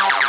Yeah.